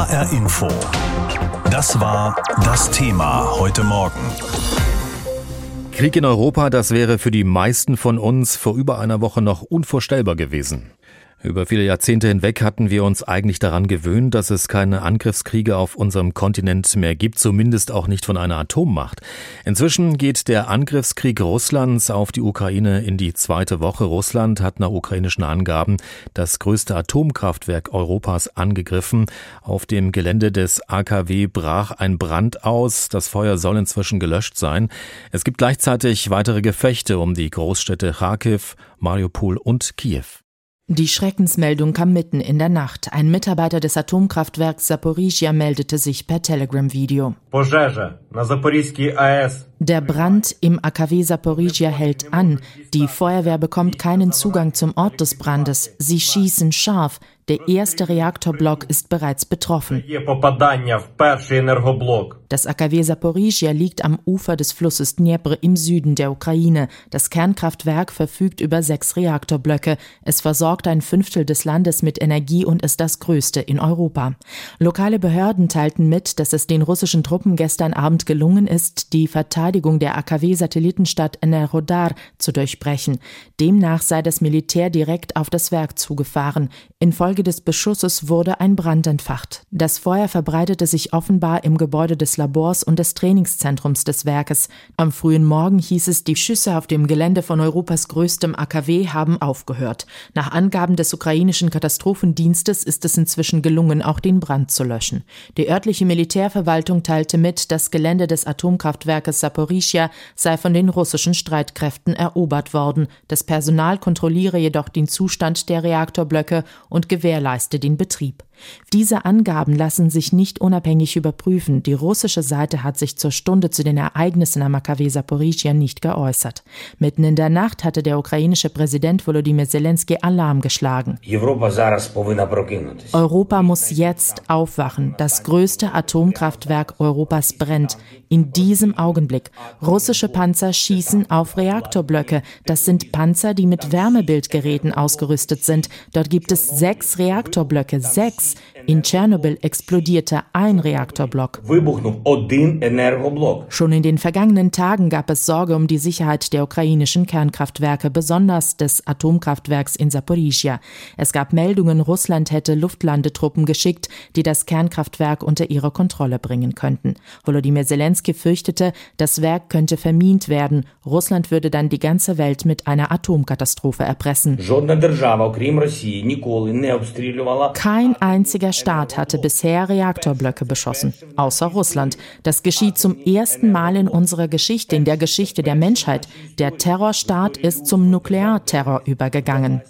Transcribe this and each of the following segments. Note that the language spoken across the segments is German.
HR Info. Das war das Thema heute Morgen. Krieg in Europa, das wäre für die meisten von uns vor über einer Woche noch unvorstellbar gewesen. Über viele Jahrzehnte hinweg hatten wir uns eigentlich daran gewöhnt, dass es keine Angriffskriege auf unserem Kontinent mehr gibt, zumindest auch nicht von einer Atommacht. Inzwischen geht der Angriffskrieg Russlands auf die Ukraine in die zweite Woche. Russland hat nach ukrainischen Angaben das größte Atomkraftwerk Europas angegriffen. Auf dem Gelände des AKW brach ein Brand aus. Das Feuer soll inzwischen gelöscht sein. Es gibt gleichzeitig weitere Gefechte um die Großstädte Kharkiv, Mariupol und Kiew. Die Schreckensmeldung kam mitten in der Nacht. Ein Mitarbeiter des Atomkraftwerks Saporizhia meldete sich per Telegram-Video. Der Brand im AKW Saporizhia hält an. Die Feuerwehr bekommt keinen Zugang zum Ort des Brandes. Sie schießen scharf. Der erste Reaktorblock ist bereits betroffen. Das AKW Saporizhia liegt am Ufer des Flusses Dnepr im Süden der Ukraine. Das Kernkraftwerk verfügt über sechs Reaktorblöcke. Es versorgt ein Fünftel des Landes mit Energie und ist das größte in Europa. Lokale Behörden teilten mit, dass es den russischen Truppen gestern Abend gelungen ist, die Verteidigung der AKW-Satellitenstadt Enerhodar zu durchbrechen. Demnach sei das Militär direkt auf das Werk zugefahren. Infolge Infolge des Beschusses wurde ein Brand entfacht. Das Feuer verbreitete sich offenbar im Gebäude des Labors und des Trainingszentrums des Werkes. Am frühen Morgen hieß es, die Schüsse auf dem Gelände von Europas größtem AKW haben aufgehört. Nach Angaben des ukrainischen Katastrophendienstes ist es inzwischen gelungen, auch den Brand zu löschen. Die örtliche Militärverwaltung teilte mit, das Gelände des Atomkraftwerkes Saporischia sei von den russischen Streitkräften erobert worden. Das Personal kontrolliere jedoch den Zustand der Reaktorblöcke und gewähre gewährleiste den Betrieb. Diese Angaben lassen sich nicht unabhängig überprüfen. Die russische Seite hat sich zur Stunde zu den Ereignissen am AKW Saporischia nicht geäußert. Mitten in der Nacht hatte der ukrainische Präsident Volodymyr Zelensky Alarm geschlagen. Europa muss jetzt aufwachen. Das größte Atomkraftwerk Europas brennt. In diesem Augenblick. Russische Panzer schießen auf Reaktorblöcke. Das sind Panzer, die mit Wärmebildgeräten ausgerüstet sind. Dort gibt es sechs Reaktorblöcke. Sechs. In Tschernobyl explodierte ein Reaktorblock. Schon in den vergangenen Tagen gab es Sorge um die Sicherheit der ukrainischen Kernkraftwerke, besonders des Atomkraftwerks in Saporizhia. Es gab Meldungen, Russland hätte Luftlandetruppen geschickt, die das Kernkraftwerk unter ihre Kontrolle bringen könnten. Volodymyr Zelensky fürchtete, das Werk könnte vermint werden. Russland würde dann die ganze Welt mit einer Atomkatastrophe erpressen. Kein einziger Staat hatte bisher Reaktorblöcke beschossen, außer Russland. Das geschieht zum ersten Mal in unserer Geschichte, in der Geschichte der Menschheit. Der Terrorstaat ist zum Nuklearterror übergegangen.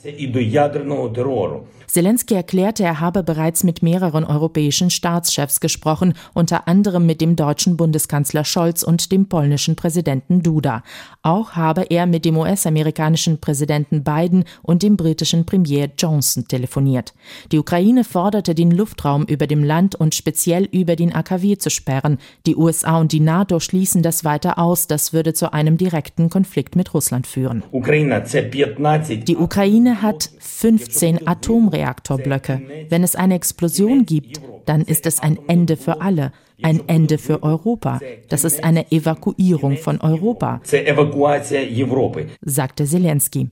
Zelensky erklärte, er habe bereits mit mehreren europäischen Staatschefs gesprochen, unter anderem mit dem deutschen Bundeskanzler Scholz und dem polnischen Präsidenten Duda. Auch habe er mit dem US-amerikanischen Präsidenten Biden und dem britischen Premier Johnson telefoniert. Die Ukraine forderte, den Luftraum über dem Land und speziell über den AKW zu sperren. Die USA und die NATO schließen das weiter aus. Das würde zu einem direkten Konflikt mit Russland führen. Die Ukraine hat 15 Atomreaktoren Reaktorblöcke. Wenn es eine Explosion gibt, dann ist es ein Ende für alle ein Ende für Europa. Das ist eine Evakuierung von Europa, sagte Zelensky.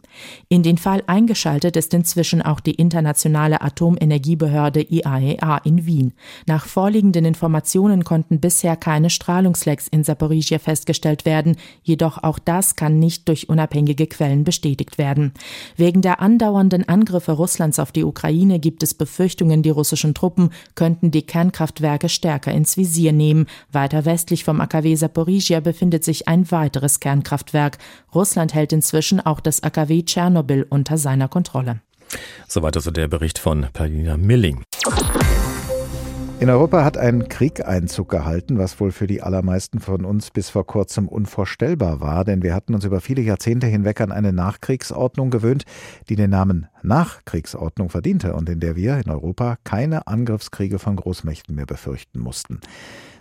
In den Fall eingeschaltet ist inzwischen auch die internationale Atomenergiebehörde IAEA e in Wien. Nach vorliegenden Informationen konnten bisher keine Strahlungslecks in Saporizhia festgestellt werden, jedoch auch das kann nicht durch unabhängige Quellen bestätigt werden. Wegen der andauernden Angriffe Russlands auf die Ukraine gibt es Befürchtungen, die russischen Truppen könnten die Kernkraftwerke stärker ins Visier Visier nehmen. Weiter westlich vom AKW Saporizhia befindet sich ein weiteres Kernkraftwerk. Russland hält inzwischen auch das AKW Tschernobyl unter seiner Kontrolle. Soweit also der Bericht von Paulina Milling. In Europa hat ein Krieg Einzug gehalten, was wohl für die allermeisten von uns bis vor kurzem unvorstellbar war, denn wir hatten uns über viele Jahrzehnte hinweg an eine Nachkriegsordnung gewöhnt, die den Namen Nachkriegsordnung verdiente und in der wir in Europa keine Angriffskriege von Großmächten mehr befürchten mussten.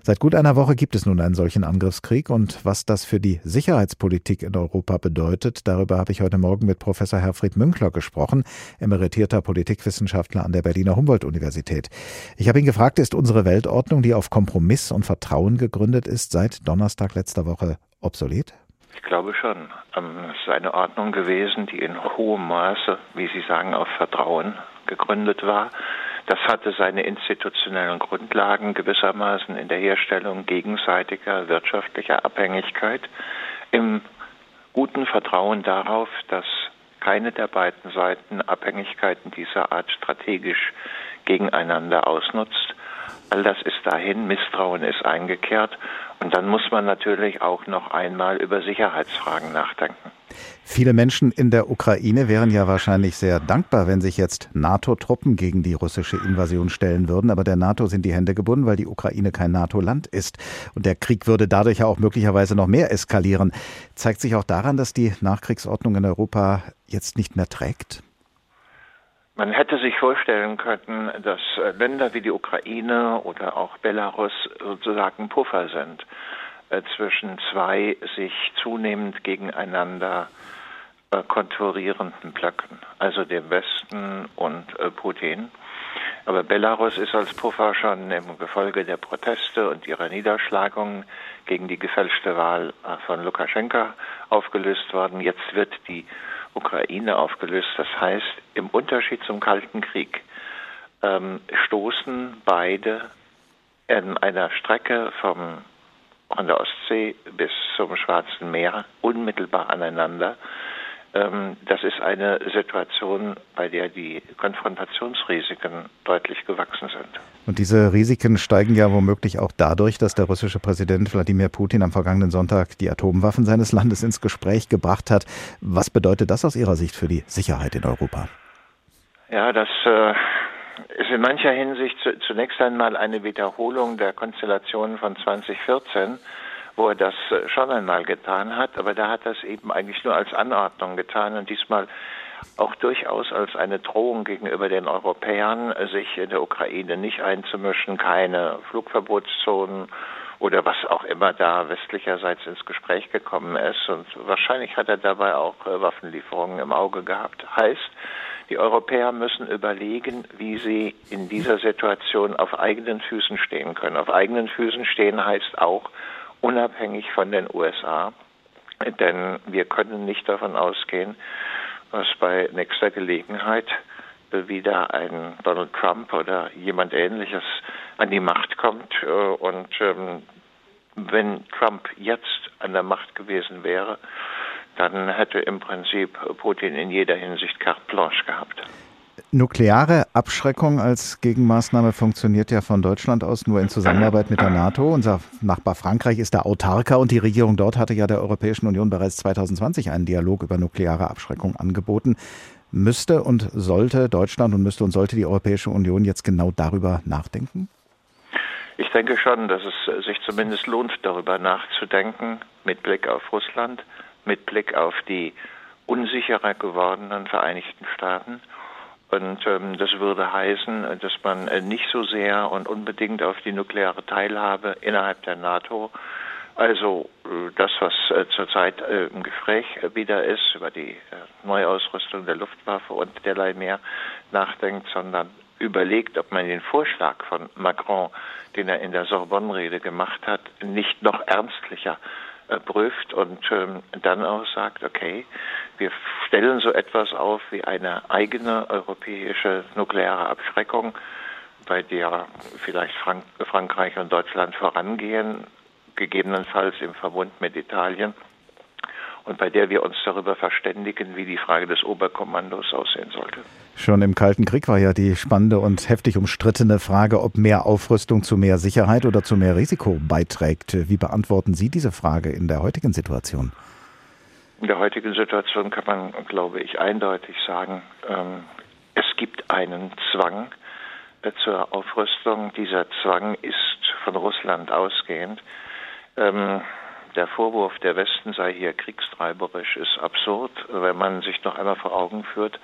Seit gut einer Woche gibt es nun einen solchen Angriffskrieg und was das für die Sicherheitspolitik in Europa bedeutet, darüber habe ich heute Morgen mit Professor Herfried Münkler gesprochen, emeritierter Politikwissenschaftler an der Berliner Humboldt-Universität. Ich habe ihn gefragt, ist unsere Weltordnung, die auf Kompromiss und Vertrauen gegründet ist, seit Donnerstag letzter Woche obsolet? Ich glaube schon. Ähm, es ist eine Ordnung gewesen, die in hohem Maße, wie Sie sagen, auf Vertrauen gegründet war. Das hatte seine institutionellen Grundlagen gewissermaßen in der Herstellung gegenseitiger wirtschaftlicher Abhängigkeit, im guten Vertrauen darauf, dass keine der beiden Seiten Abhängigkeiten dieser Art strategisch gegeneinander ausnutzt. All das ist dahin, Misstrauen ist eingekehrt und dann muss man natürlich auch noch einmal über Sicherheitsfragen nachdenken. Viele Menschen in der Ukraine wären ja wahrscheinlich sehr dankbar, wenn sich jetzt NATO-Truppen gegen die russische Invasion stellen würden. Aber der NATO sind die Hände gebunden, weil die Ukraine kein NATO-Land ist. Und der Krieg würde dadurch ja auch möglicherweise noch mehr eskalieren. Zeigt sich auch daran, dass die Nachkriegsordnung in Europa jetzt nicht mehr trägt? Man hätte sich vorstellen können, dass Länder wie die Ukraine oder auch Belarus sozusagen Puffer sind äh, zwischen zwei sich zunehmend gegeneinander äh, konkurrierenden Blöcken, also dem Westen und äh, Putin. Aber Belarus ist als Puffer schon im Gefolge der Proteste und ihrer Niederschlagungen gegen die gefälschte Wahl von Lukaschenka aufgelöst worden. Jetzt wird die Ukraine aufgelöst. Das heißt, im Unterschied zum Kalten Krieg ähm, stoßen beide in einer Strecke vom von der Ostsee bis zum Schwarzen Meer unmittelbar aneinander. Ähm, das ist eine Situation, bei der die Konfrontationsrisiken deutlich gewachsen sind. Und diese Risiken steigen ja womöglich auch dadurch, dass der russische Präsident Wladimir Putin am vergangenen Sonntag die Atomwaffen seines Landes ins Gespräch gebracht hat. Was bedeutet das aus Ihrer Sicht für die Sicherheit in Europa? Ja, das äh, ist in mancher Hinsicht zunächst einmal eine Wiederholung der Konstellation von 2014, wo er das äh, schon einmal getan hat, aber da hat er es eben eigentlich nur als Anordnung getan und diesmal auch durchaus als eine Drohung gegenüber den Europäern, sich in der Ukraine nicht einzumischen, keine Flugverbotszonen oder was auch immer da westlicherseits ins Gespräch gekommen ist. Und wahrscheinlich hat er dabei auch äh, Waffenlieferungen im Auge gehabt. Heißt, die Europäer müssen überlegen, wie sie in dieser Situation auf eigenen Füßen stehen können. Auf eigenen Füßen stehen heißt auch unabhängig von den USA, denn wir können nicht davon ausgehen, dass bei nächster Gelegenheit wieder ein Donald Trump oder jemand ähnliches an die Macht kommt. Äh, und ähm, wenn Trump jetzt an der Macht gewesen wäre, dann hätte im Prinzip Putin in jeder Hinsicht carte blanche gehabt. Nukleare Abschreckung als Gegenmaßnahme funktioniert ja von Deutschland aus nur in Zusammenarbeit mit der NATO. Unser Nachbar Frankreich ist da autarker und die Regierung dort hatte ja der Europäischen Union bereits 2020 einen Dialog über nukleare Abschreckung angeboten. Müsste und sollte Deutschland und müsste und sollte die Europäische Union jetzt genau darüber nachdenken? Ich denke schon, dass es sich zumindest lohnt, darüber nachzudenken mit Blick auf Russland mit Blick auf die unsicherer gewordenen Vereinigten Staaten. Und ähm, das würde heißen, dass man äh, nicht so sehr und unbedingt auf die nukleare Teilhabe innerhalb der NATO, also äh, das, was äh, zurzeit äh, im Gespräch äh, wieder ist, über die äh, Neuausrüstung der Luftwaffe und derlei mehr nachdenkt, sondern überlegt, ob man den Vorschlag von Macron, den er in der Sorbonne-Rede gemacht hat, nicht noch ernstlicher prüft und ähm, dann auch sagt, okay, wir stellen so etwas auf wie eine eigene europäische nukleare Abschreckung, bei der vielleicht Frank Frankreich und Deutschland vorangehen, gegebenenfalls im Verbund mit Italien und bei der wir uns darüber verständigen, wie die Frage des Oberkommandos aussehen sollte. Schon im Kalten Krieg war ja die spannende und heftig umstrittene Frage, ob mehr Aufrüstung zu mehr Sicherheit oder zu mehr Risiko beiträgt. Wie beantworten Sie diese Frage in der heutigen Situation? In der heutigen Situation kann man, glaube ich, eindeutig sagen, ähm, es gibt einen Zwang äh, zur Aufrüstung. Dieser Zwang ist von Russland ausgehend. Ähm, der Vorwurf, der Westen sei hier kriegstreiberisch, ist absurd, wenn man sich noch einmal vor Augen führt,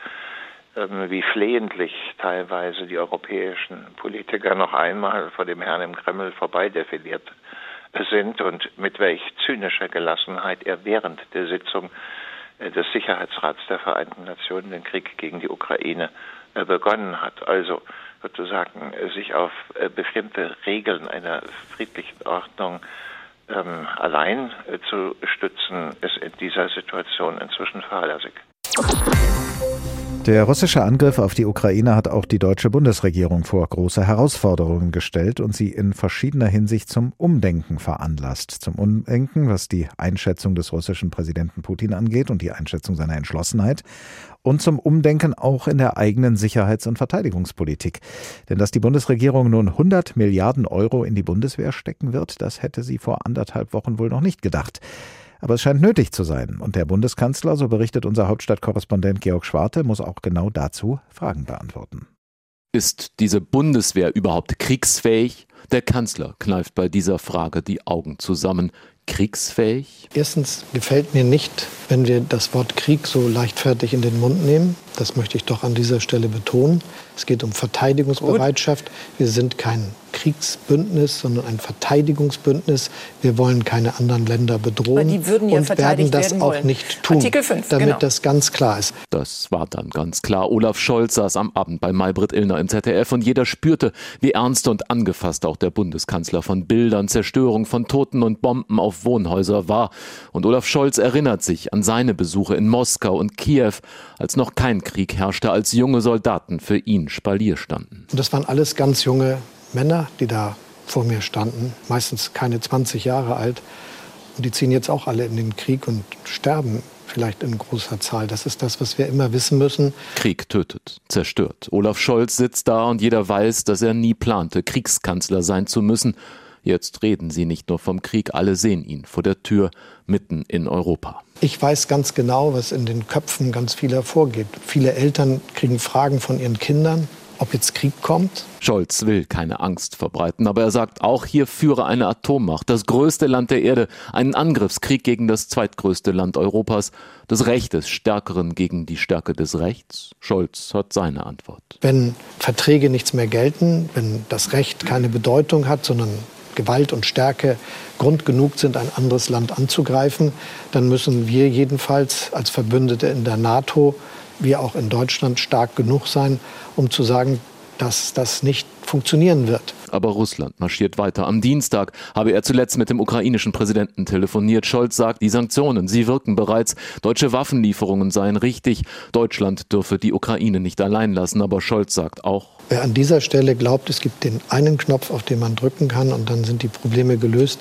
ähm, wie flehentlich teilweise die europäischen Politiker noch einmal vor dem Herrn im Kreml vorbeidefiliert sind und mit welch zynischer Gelassenheit er während der Sitzung äh, des Sicherheitsrats der Vereinten Nationen den Krieg gegen die Ukraine äh, begonnen hat. Also sozusagen äh, sich auf bestimmte Regeln einer friedlichen Ordnung ähm, allein zu stützen, ist in dieser Situation inzwischen fahrlässig. Der russische Angriff auf die Ukraine hat auch die deutsche Bundesregierung vor große Herausforderungen gestellt und sie in verschiedener Hinsicht zum Umdenken veranlasst. Zum Umdenken, was die Einschätzung des russischen Präsidenten Putin angeht und die Einschätzung seiner Entschlossenheit und zum Umdenken auch in der eigenen Sicherheits- und Verteidigungspolitik. Denn dass die Bundesregierung nun 100 Milliarden Euro in die Bundeswehr stecken wird, das hätte sie vor anderthalb Wochen wohl noch nicht gedacht. Aber es scheint nötig zu sein. Und der Bundeskanzler, so berichtet unser Hauptstadtkorrespondent Georg Schwarte, muss auch genau dazu Fragen beantworten. Ist diese Bundeswehr überhaupt kriegsfähig? Der Kanzler kneift bei dieser Frage die Augen zusammen kriegsfähig? Erstens gefällt mir nicht, wenn wir das Wort Krieg so leichtfertig in den Mund nehmen. Das möchte ich doch an dieser Stelle betonen. Es geht um Verteidigungsbereitschaft. Wir sind kein Kriegsbündnis, sondern ein Verteidigungsbündnis. Wir wollen keine anderen Länder bedrohen die würden ja und werden das werden auch nicht tun, 5, damit genau. das ganz klar ist. Das war dann ganz klar. Olaf Scholz saß am Abend bei Maybrit Illner im ZDF und jeder spürte, wie ernst und angefasst auch der Bundeskanzler von Bildern, Zerstörung von Toten und Bomben auf Wohnhäuser war. Und Olaf Scholz erinnert sich an seine Besuche in Moskau und Kiew, als noch kein Krieg herrschte, als junge Soldaten für ihn Spalier standen. Und das waren alles ganz junge Männer, die da vor mir standen, meistens keine 20 Jahre alt. Und die ziehen jetzt auch alle in den Krieg und sterben vielleicht in großer Zahl. Das ist das, was wir immer wissen müssen. Krieg tötet, zerstört. Olaf Scholz sitzt da und jeder weiß, dass er nie plante, Kriegskanzler sein zu müssen. Jetzt reden sie nicht nur vom Krieg, alle sehen ihn vor der Tür mitten in Europa. Ich weiß ganz genau, was in den Köpfen ganz vieler vorgeht. Viele Eltern kriegen Fragen von ihren Kindern ob jetzt Krieg kommt? Scholz will keine Angst verbreiten, aber er sagt auch, hier führe eine Atommacht, das größte Land der Erde, einen Angriffskrieg gegen das zweitgrößte Land Europas, das Recht des Stärkeren gegen die Stärke des Rechts. Scholz hat seine Antwort. Wenn Verträge nichts mehr gelten, wenn das Recht keine Bedeutung hat, sondern Gewalt und Stärke Grund genug sind, ein anderes Land anzugreifen, dann müssen wir jedenfalls als Verbündete in der NATO wir auch in Deutschland stark genug sein, um zu sagen, dass das nicht funktionieren wird. Aber Russland marschiert weiter. Am Dienstag habe er zuletzt mit dem ukrainischen Präsidenten telefoniert. Scholz sagt, die Sanktionen, sie wirken bereits. Deutsche Waffenlieferungen seien richtig. Deutschland dürfe die Ukraine nicht allein lassen. Aber Scholz sagt auch, Wer an dieser Stelle glaubt, es gibt den einen Knopf, auf den man drücken kann und dann sind die Probleme gelöst,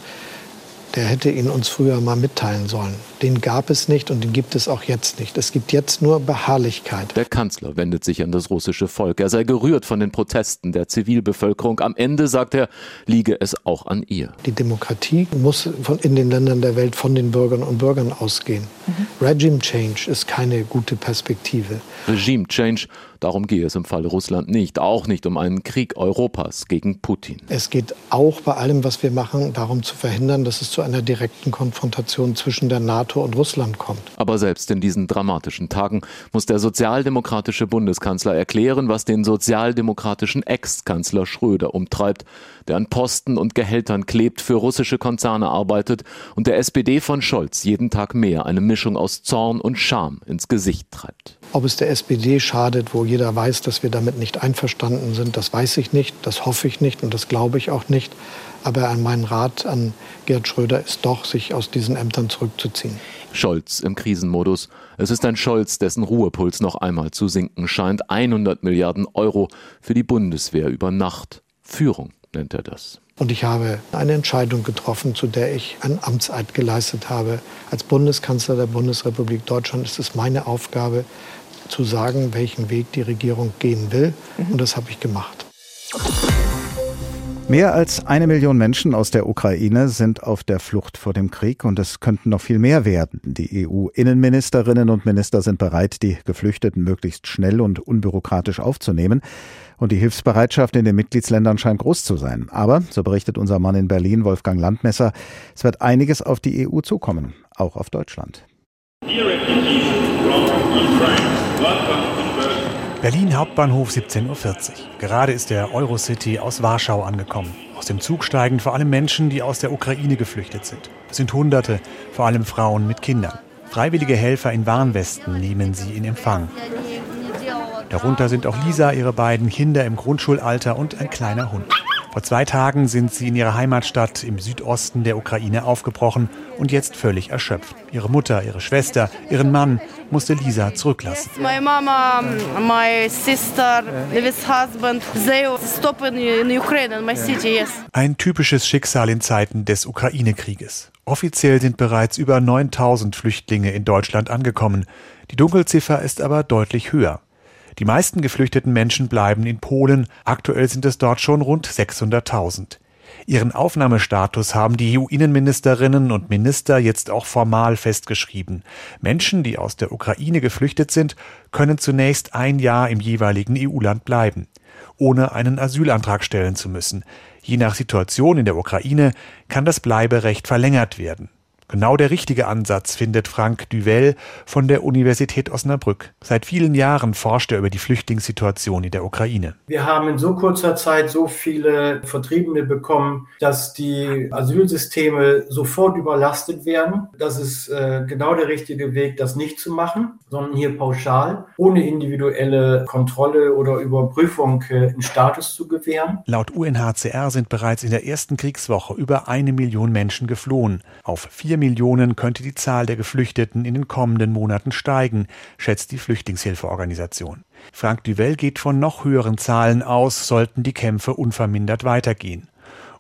der hätte ihn uns früher mal mitteilen sollen. Den gab es nicht und den gibt es auch jetzt nicht. Es gibt jetzt nur Beharrlichkeit. Der Kanzler wendet sich an das russische Volk. Er sei gerührt von den Protesten der Zivilbevölkerung. Am Ende, sagt er, liege es auch an ihr. Die Demokratie muss von in den Ländern der Welt von den Bürgern und Bürgern ausgehen. Mhm. Regime Change ist keine gute Perspektive. Regime Change Darum gehe es im Falle Russland nicht, auch nicht um einen Krieg Europas gegen Putin. Es geht auch bei allem, was wir machen, darum zu verhindern, dass es zu einer direkten Konfrontation zwischen der NATO und Russland kommt. Aber selbst in diesen dramatischen Tagen muss der sozialdemokratische Bundeskanzler erklären, was den sozialdemokratischen Ex-Kanzler Schröder umtreibt, der an Posten und Gehältern klebt, für russische Konzerne arbeitet und der SPD von Scholz jeden Tag mehr eine Mischung aus Zorn und Scham ins Gesicht treibt. Ob es der SPD schadet, wo jeder weiß, dass wir damit nicht einverstanden sind, das weiß ich nicht, das hoffe ich nicht und das glaube ich auch nicht. Aber mein Rat an Gerd Schröder ist doch, sich aus diesen Ämtern zurückzuziehen. Scholz im Krisenmodus. Es ist ein Scholz, dessen Ruhepuls noch einmal zu sinken scheint. 100 Milliarden Euro für die Bundeswehr über Nacht. Führung nennt er das. Und ich habe eine Entscheidung getroffen, zu der ich einen Amtseid geleistet habe. Als Bundeskanzler der Bundesrepublik Deutschland ist es meine Aufgabe, zu sagen, welchen Weg die Regierung gehen will. Mhm. Und das habe ich gemacht. Mehr als eine Million Menschen aus der Ukraine sind auf der Flucht vor dem Krieg und es könnten noch viel mehr werden. Die EU-Innenministerinnen und Minister sind bereit, die Geflüchteten möglichst schnell und unbürokratisch aufzunehmen. Und die Hilfsbereitschaft in den Mitgliedsländern scheint groß zu sein. Aber, so berichtet unser Mann in Berlin, Wolfgang Landmesser, es wird einiges auf die EU zukommen, auch auf Deutschland. Berlin Hauptbahnhof 17.40 Uhr. Gerade ist der Eurocity aus Warschau angekommen. Aus dem Zug steigen vor allem Menschen, die aus der Ukraine geflüchtet sind. Es sind Hunderte, vor allem Frauen mit Kindern. Freiwillige Helfer in Warnwesten nehmen sie in Empfang. Darunter sind auch Lisa, ihre beiden Kinder im Grundschulalter und ein kleiner Hund. Vor zwei Tagen sind sie in ihre Heimatstadt im Südosten der Ukraine aufgebrochen und jetzt völlig erschöpft. Ihre Mutter, ihre Schwester, ihren Mann musste Lisa zurücklassen. My mama, my sister, husband, they stop in, in Ukraine, in my city, yes. Ein typisches Schicksal in Zeiten des Ukraine-Krieges. Offiziell sind bereits über 9000 Flüchtlinge in Deutschland angekommen. Die Dunkelziffer ist aber deutlich höher. Die meisten geflüchteten Menschen bleiben in Polen. Aktuell sind es dort schon rund 600.000. Ihren Aufnahmestatus haben die EU-Innenministerinnen und Minister jetzt auch formal festgeschrieben. Menschen, die aus der Ukraine geflüchtet sind, können zunächst ein Jahr im jeweiligen EU-Land bleiben, ohne einen Asylantrag stellen zu müssen. Je nach Situation in der Ukraine kann das Bleiberecht verlängert werden. Genau der richtige Ansatz findet Frank Duvel von der Universität Osnabrück. Seit vielen Jahren forscht er über die Flüchtlingssituation in der Ukraine. Wir haben in so kurzer Zeit so viele Vertriebene bekommen, dass die Asylsysteme sofort überlastet werden. Das ist äh, genau der richtige Weg, das nicht zu machen, sondern hier pauschal, ohne individuelle Kontrolle oder Überprüfung äh, einen Status zu gewähren. Laut UNHCR sind bereits in der ersten Kriegswoche über eine Million Menschen geflohen. Auf vier Millionen könnte die Zahl der Geflüchteten in den kommenden Monaten steigen, schätzt die Flüchtlingshilfeorganisation. Frank Duvel geht von noch höheren Zahlen aus, sollten die Kämpfe unvermindert weitergehen.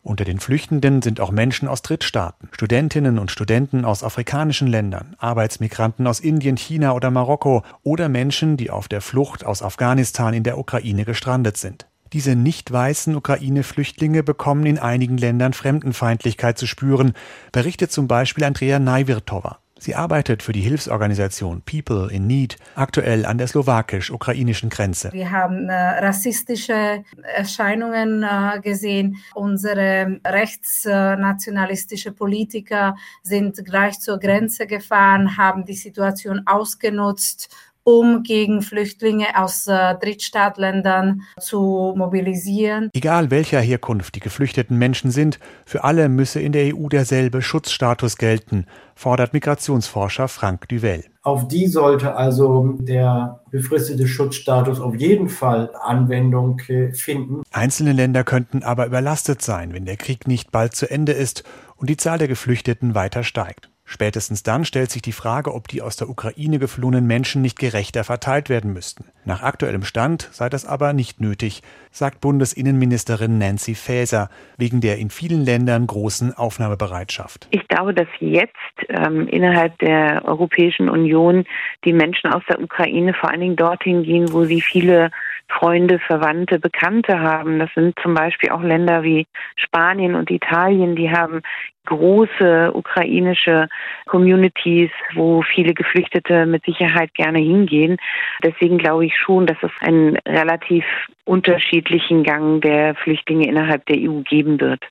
Unter den Flüchtenden sind auch Menschen aus Drittstaaten, Studentinnen und Studenten aus afrikanischen Ländern, Arbeitsmigranten aus Indien, China oder Marokko oder Menschen, die auf der Flucht aus Afghanistan in der Ukraine gestrandet sind. Diese nicht weißen Ukraine-Flüchtlinge bekommen in einigen Ländern Fremdenfeindlichkeit zu spüren, berichtet zum Beispiel Andrea Najvirtova. Sie arbeitet für die Hilfsorganisation People in Need aktuell an der slowakisch-ukrainischen Grenze. Wir haben äh, rassistische Erscheinungen äh, gesehen. Unsere rechtsnationalistische Politiker sind gleich zur Grenze gefahren, haben die Situation ausgenutzt um gegen Flüchtlinge aus äh, Drittstaatländern zu mobilisieren. Egal welcher Herkunft die geflüchteten Menschen sind, für alle müsse in der EU derselbe Schutzstatus gelten, fordert Migrationsforscher Frank Duvel. Auf die sollte also der befristete Schutzstatus auf jeden Fall Anwendung finden. Einzelne Länder könnten aber überlastet sein, wenn der Krieg nicht bald zu Ende ist und die Zahl der Geflüchteten weiter steigt. Spätestens dann stellt sich die Frage, ob die aus der Ukraine geflohenen Menschen nicht gerechter verteilt werden müssten. Nach aktuellem Stand sei das aber nicht nötig, sagt Bundesinnenministerin Nancy Faeser wegen der in vielen Ländern großen Aufnahmebereitschaft. Ich glaube, dass jetzt ähm, innerhalb der Europäischen Union die Menschen aus der Ukraine vor allen Dingen dorthin gehen, wo sie viele Freunde, Verwandte, Bekannte haben. Das sind zum Beispiel auch Länder wie Spanien und Italien, die haben große ukrainische Communities, wo viele Geflüchtete mit Sicherheit gerne hingehen. Deswegen glaube ich schon, dass es einen relativ unterschiedlichen Gang der Flüchtlinge innerhalb der EU geben wird.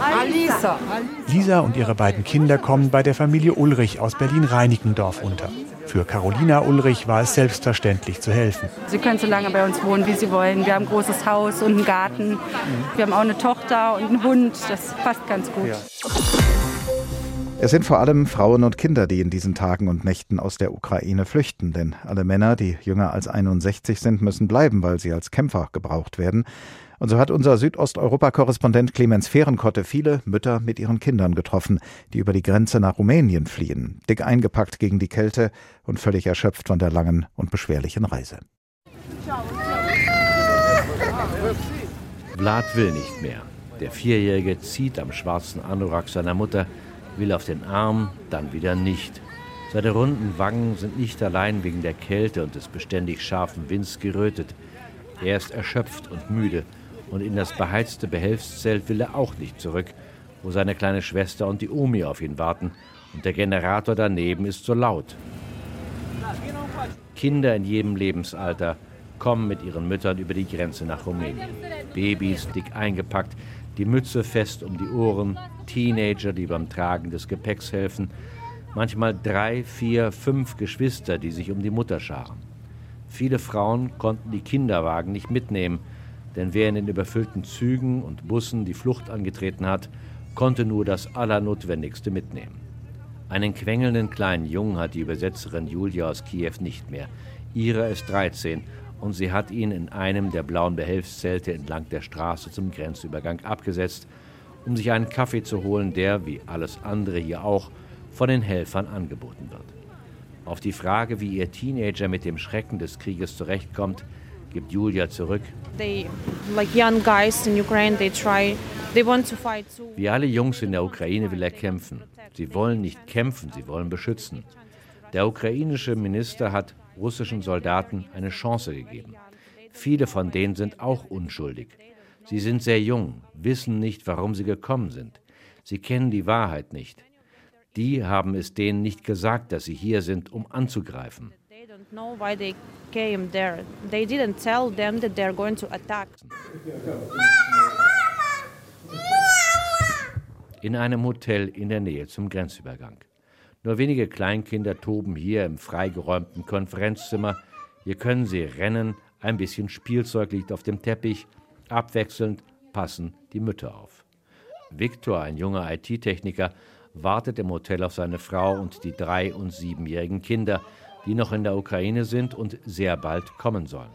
Alisa. Lisa und ihre beiden Kinder kommen bei der Familie Ulrich aus Berlin-Reinickendorf unter. Für Carolina Ulrich war es selbstverständlich zu helfen. Sie können so lange bei uns wohnen, wie Sie wollen. Wir haben ein großes Haus und einen Garten. Wir haben auch eine Tochter und einen Hund. Das passt ganz gut. Ja. Es sind vor allem Frauen und Kinder, die in diesen Tagen und Nächten aus der Ukraine flüchten, denn alle Männer, die jünger als 61 sind, müssen bleiben, weil sie als Kämpfer gebraucht werden. Und so hat unser Südosteuropa-Korrespondent Clemens Fehrenkotte viele Mütter mit ihren Kindern getroffen, die über die Grenze nach Rumänien fliehen, dick eingepackt gegen die Kälte und völlig erschöpft von der langen und beschwerlichen Reise. Vlad will nicht mehr. Der Vierjährige zieht am schwarzen Anorak seiner Mutter, will auf den Arm, dann wieder nicht. Seine runden Wangen sind nicht allein wegen der Kälte und des beständig scharfen Winds gerötet. Er ist erschöpft und müde und in das beheizte Behelfszelt will er auch nicht zurück, wo seine kleine Schwester und die Omi auf ihn warten und der Generator daneben ist so laut. Kinder in jedem Lebensalter kommen mit ihren Müttern über die Grenze nach Rumänien. Babys dick eingepackt, die Mütze fest um die Ohren, Teenager, die beim Tragen des Gepäcks helfen, manchmal drei, vier, fünf Geschwister, die sich um die Mutter scharen. Viele Frauen konnten die Kinderwagen nicht mitnehmen, denn wer in den überfüllten Zügen und Bussen die Flucht angetreten hat, konnte nur das Allernotwendigste mitnehmen. Einen quengelnden kleinen Jungen hat die Übersetzerin Julia aus Kiew nicht mehr. Ihrer ist 13 und sie hat ihn in einem der blauen Behelfszelte entlang der Straße zum Grenzübergang abgesetzt, um sich einen Kaffee zu holen, der, wie alles andere hier auch, von den Helfern angeboten wird. Auf die Frage, wie ihr Teenager mit dem Schrecken des Krieges zurechtkommt, gibt Julia zurück. Wie alle Jungs in der Ukraine will er kämpfen. Sie wollen nicht kämpfen, sie wollen beschützen. Der ukrainische Minister hat russischen Soldaten eine Chance gegeben. Viele von denen sind auch unschuldig. Sie sind sehr jung, wissen nicht, warum sie gekommen sind. Sie kennen die Wahrheit nicht. Die haben es denen nicht gesagt, dass sie hier sind, um anzugreifen. In einem Hotel in der Nähe zum Grenzübergang. Nur wenige Kleinkinder toben hier im freigeräumten Konferenzzimmer. Hier können sie rennen, ein bisschen Spielzeug liegt auf dem Teppich, abwechselnd passen die Mütter auf. Viktor, ein junger IT-Techniker, wartet im Hotel auf seine Frau und die drei- und siebenjährigen Kinder, die noch in der Ukraine sind und sehr bald kommen sollen.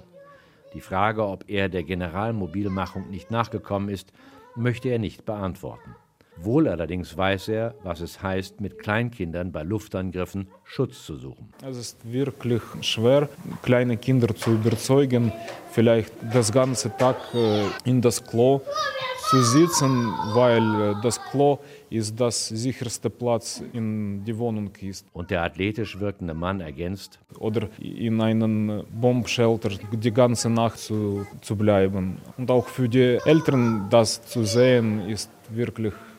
Die Frage, ob er der Generalmobilmachung nicht nachgekommen ist, möchte er nicht beantworten. Wohl allerdings weiß er, was es heißt, mit Kleinkindern bei Luftangriffen Schutz zu suchen. Es ist wirklich schwer, kleine Kinder zu überzeugen, vielleicht das ganze Tag äh, in das Klo zu sitzen, weil äh, das Klo ist das sicherste Platz in die Wohnung ist. Und der athletisch wirkende Mann ergänzt. Oder in einem Bombshelter die ganze Nacht zu, zu bleiben. Und auch für die Eltern das zu sehen, ist wirklich